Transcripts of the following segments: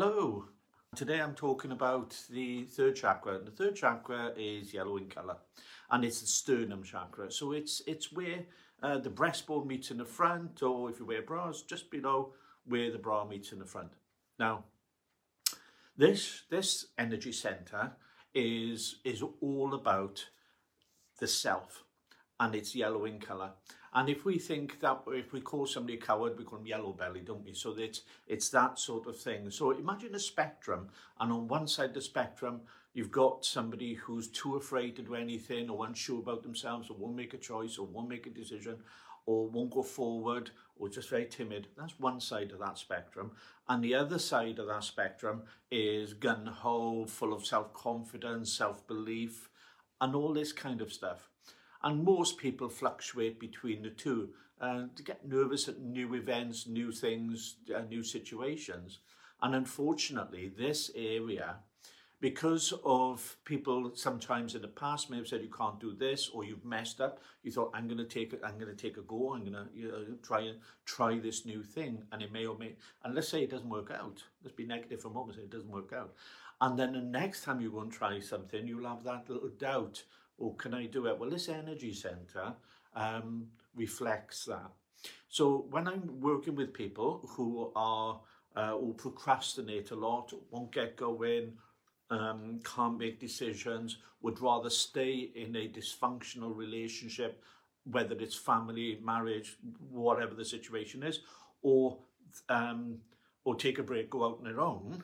Hello. Today I'm talking about the third chakra. And The third chakra is yellow in colour and it's the sternum chakra. So it's it's where uh, the breastbone meets in the front or if you wear bras, just below where the bra meets in the front. Now, this this energy centre is is all about the self and it's yellow in colour. And if we think that if we call somebody a coward, we call them yellow belly, don't we? So it's it's that sort of thing. So imagine a spectrum, and on one side of the spectrum, you've got somebody who's too afraid to do anything, or unsure about themselves, or won't make a choice, or won't make a decision, or won't go forward, or just very timid. That's one side of that spectrum. And the other side of that spectrum is gun ho, full of self confidence, self belief, and all this kind of stuff. And most people fluctuate between the two and uh, get nervous at new events, new things, uh, new situations. And unfortunately, this area, because of people sometimes in the past may have said you can't do this or you've messed up, you thought I'm going to take it, I'm going to take a go, I'm going to you know, try and try this new thing, and it may or may. And let's say it doesn't work out. Let's be negative for a moment. Say it doesn't work out, and then the next time you go and try something, you'll have that little doubt or can I do it? Well, this energy center um, reflects that. So when I'm working with people who are uh, who procrastinate a lot, won't get going, um, can't make decisions, would rather stay in a dysfunctional relationship, whether it's family, marriage, whatever the situation is, or um, or take a break, go out on their own.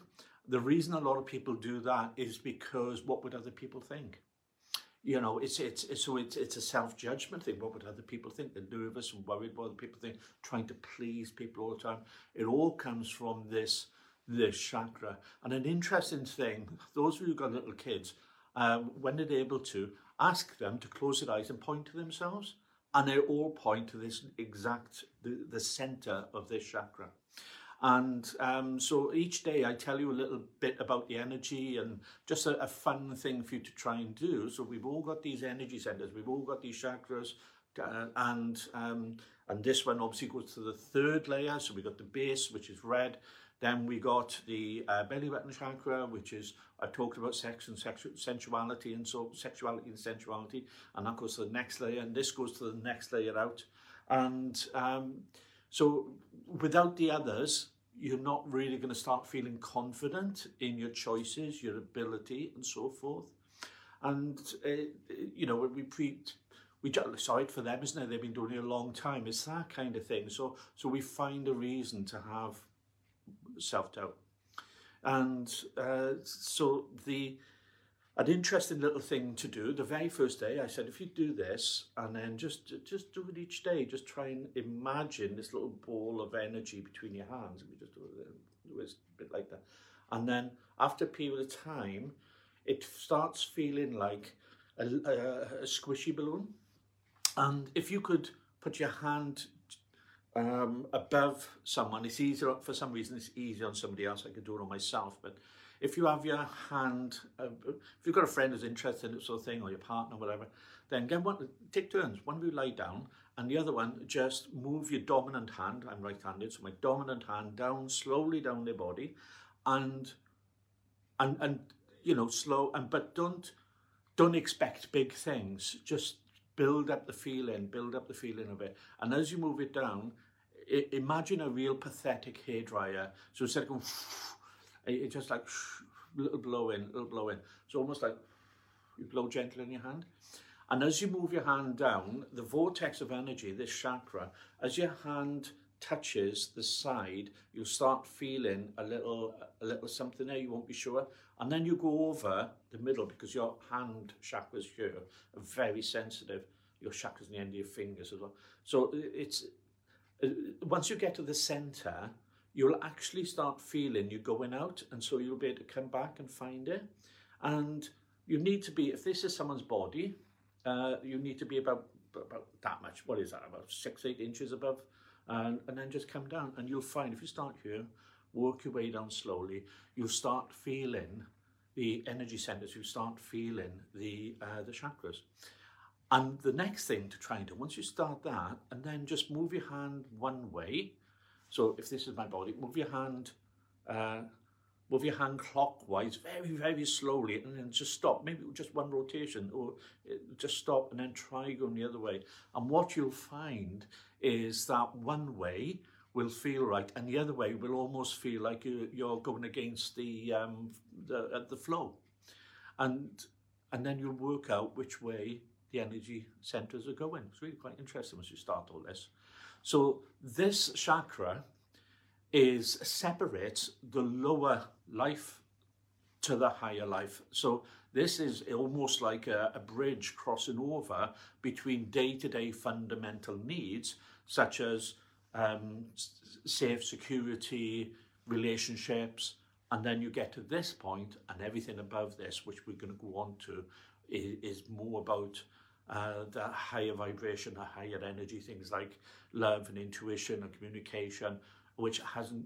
The reason a lot of people do that is because what would other people think? You know, it's it's, it's so it's it's a self judgment thing. What would other people think? They're nervous and worried what other people think, trying to please people all the time. It all comes from this this chakra. And an interesting thing, those of you who got little kids, um, when they're able to, ask them to close their eyes and point to themselves, and they all point to this exact the, the center of this chakra. And um, so each day I tell you a little bit about the energy and just a, a fun thing for you to try and do. So we've all got these energy centers, we've all got these chakras, uh, and um, and this one obviously goes to the third layer. So we got the base, which is red. Then we got the uh, belly button chakra, which is I've talked about sex and sexu- sensuality and so sexuality and sensuality, and that goes to the next layer, and this goes to the next layer out. And um, so without the others, you're not really going to start feeling confident in your choices, your ability, and so forth. And uh, you know, we pre we just sorry for them, isn't it? They've been doing it a long time. It's that kind of thing. So so we find a reason to have self doubt, and uh, so the an interesting little thing to do. The very first day, I said, if you do this, and then just just do it each day, just try and imagine this little ball of energy between your hands. And we just do it, it a bit like that, and then after a period of time, it starts feeling like a, a, a squishy balloon. And if you could put your hand um, above someone, it's easier for some reason. It's easier on somebody else. I could do it on myself, but if you have your hand, uh, if you've got a friend who's interested in that sort of thing, or your partner, whatever, then get one, take turns. One of you lie down, and the other one just move your dominant hand. I'm right-handed, so my dominant hand down slowly down their body, and and and you know slow and but don't don't expect big things. Just build up the feeling, build up the feeling of it, and as you move it down, imagine a real pathetic hairdryer. So instead of going it just like little blow in, little blow in. Almost like you blow gently in your hand. And as you move your hand down, the vortex of energy, this chakra, as your hand touches the side, you'll start feeling a little, a little something there. You won't be sure, and then you go over the middle because your hand chakras here are very sensitive. Your chakras in the end of your fingers as well. So it's uh, once you get to the center, you'll actually start feeling you're going out and so you'll be able to come back and find it. And you need to be, if this is someone's body, uh, you need to be about, about that much, what is that, about six, eight inches above, and, and then just come down. And you'll find, if you start here, work your way down slowly, you'll start feeling the energy centers, you start feeling the, uh, the chakras. And the next thing to try and do, once you start that, and then just move your hand one way, so if this is my body, move your hand uh, move your hand clockwise very, very slowly and then just stop. Maybe just one rotation or uh, just stop and then try going the other way. And what you'll find is that one way will feel right and the other way will almost feel like you're going against the, um, the, uh, the flow. And, and then you'll work out which way the energy centers are going. It's really quite interesting once you start all this. So this chakra is separates the lower life to the higher life. So this is almost like a, a bridge crossing over between day-to-day -day fundamental needs, such as um, safe security, relationships, and then you get to this point and everything above this, which we're going to go on to, is, is more about uh, the higher vibration, the higher energy, things like love and intuition and communication, which hasn't,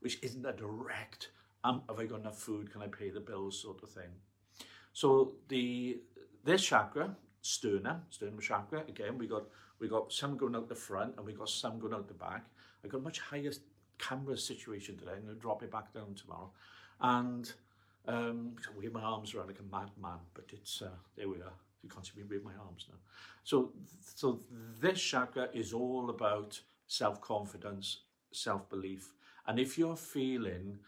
which isn't a direct, um, have I got enough food, can I pay the bills sort of thing. So the this chakra, sternum, sternum chakra, again, we got we got some going out the front and we got some going out the back. I got a much higher camera situation today. I'm going to drop it back down tomorrow. And um, I wave my arms around like a madman, but it's, uh, there we are. You can't see me wave my arms now. So, so this chakra is all about self-confidence, self-belief. And if you're feeling,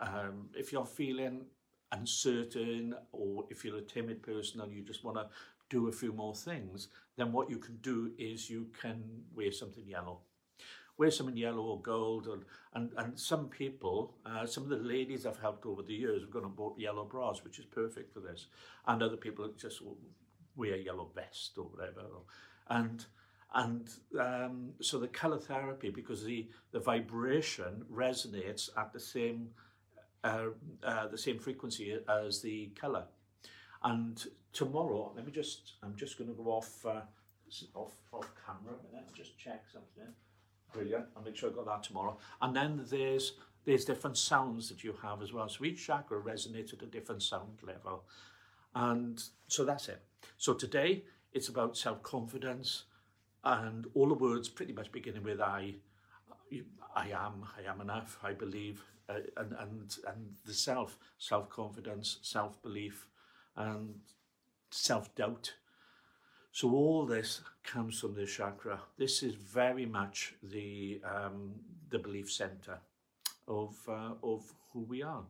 um, if you're feeling uncertain or if you're a timid person and you just want to do a few more things, then what you can do is you can wear something yellow. Wear something yellow or gold, and, and, and some people, uh, some of the ladies I've helped over the years have gone and bought yellow bras, which is perfect for this. And other people just wear yellow vest or whatever. And and um, so the color therapy, because the, the vibration resonates at the same uh, uh, the same frequency as the color. And tomorrow, let me just, I'm just going to go off, uh, off, off camera a minute just check something. Brilliant. I'll make sure I got that tomorrow. And then there's, there's different sounds that you have as well. So each chakra resonates at a different sound level. And so that's it. So today it's about self-confidence and all the words pretty much beginning with I, I am, I am enough, I believe, uh, and, and, and the self, self-confidence, self-belief, and self-doubt. So all this comes from the chakra. This is very much the um, the belief center of uh, of who we are.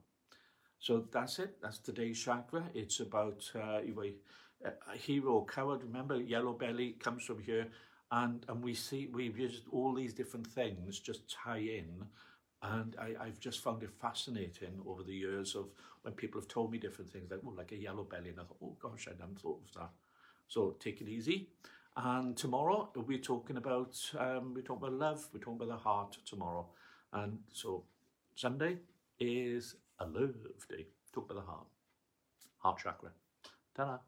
So that's it. That's today's chakra. It's about uh, a hero, coward. Remember, yellow belly comes from here, and and we see we've used all these different things just tie in and I, I've just found it fascinating over the years of when people have told me different things, like, oh, like a yellow belly. And I thought, oh gosh, I hadn't thought of that. So take it easy. And tomorrow we're talking about, um, we're talking about love, we're talking about the heart tomorrow. And so Sunday is a love day. Talk about the heart. Heart chakra. Ta-da.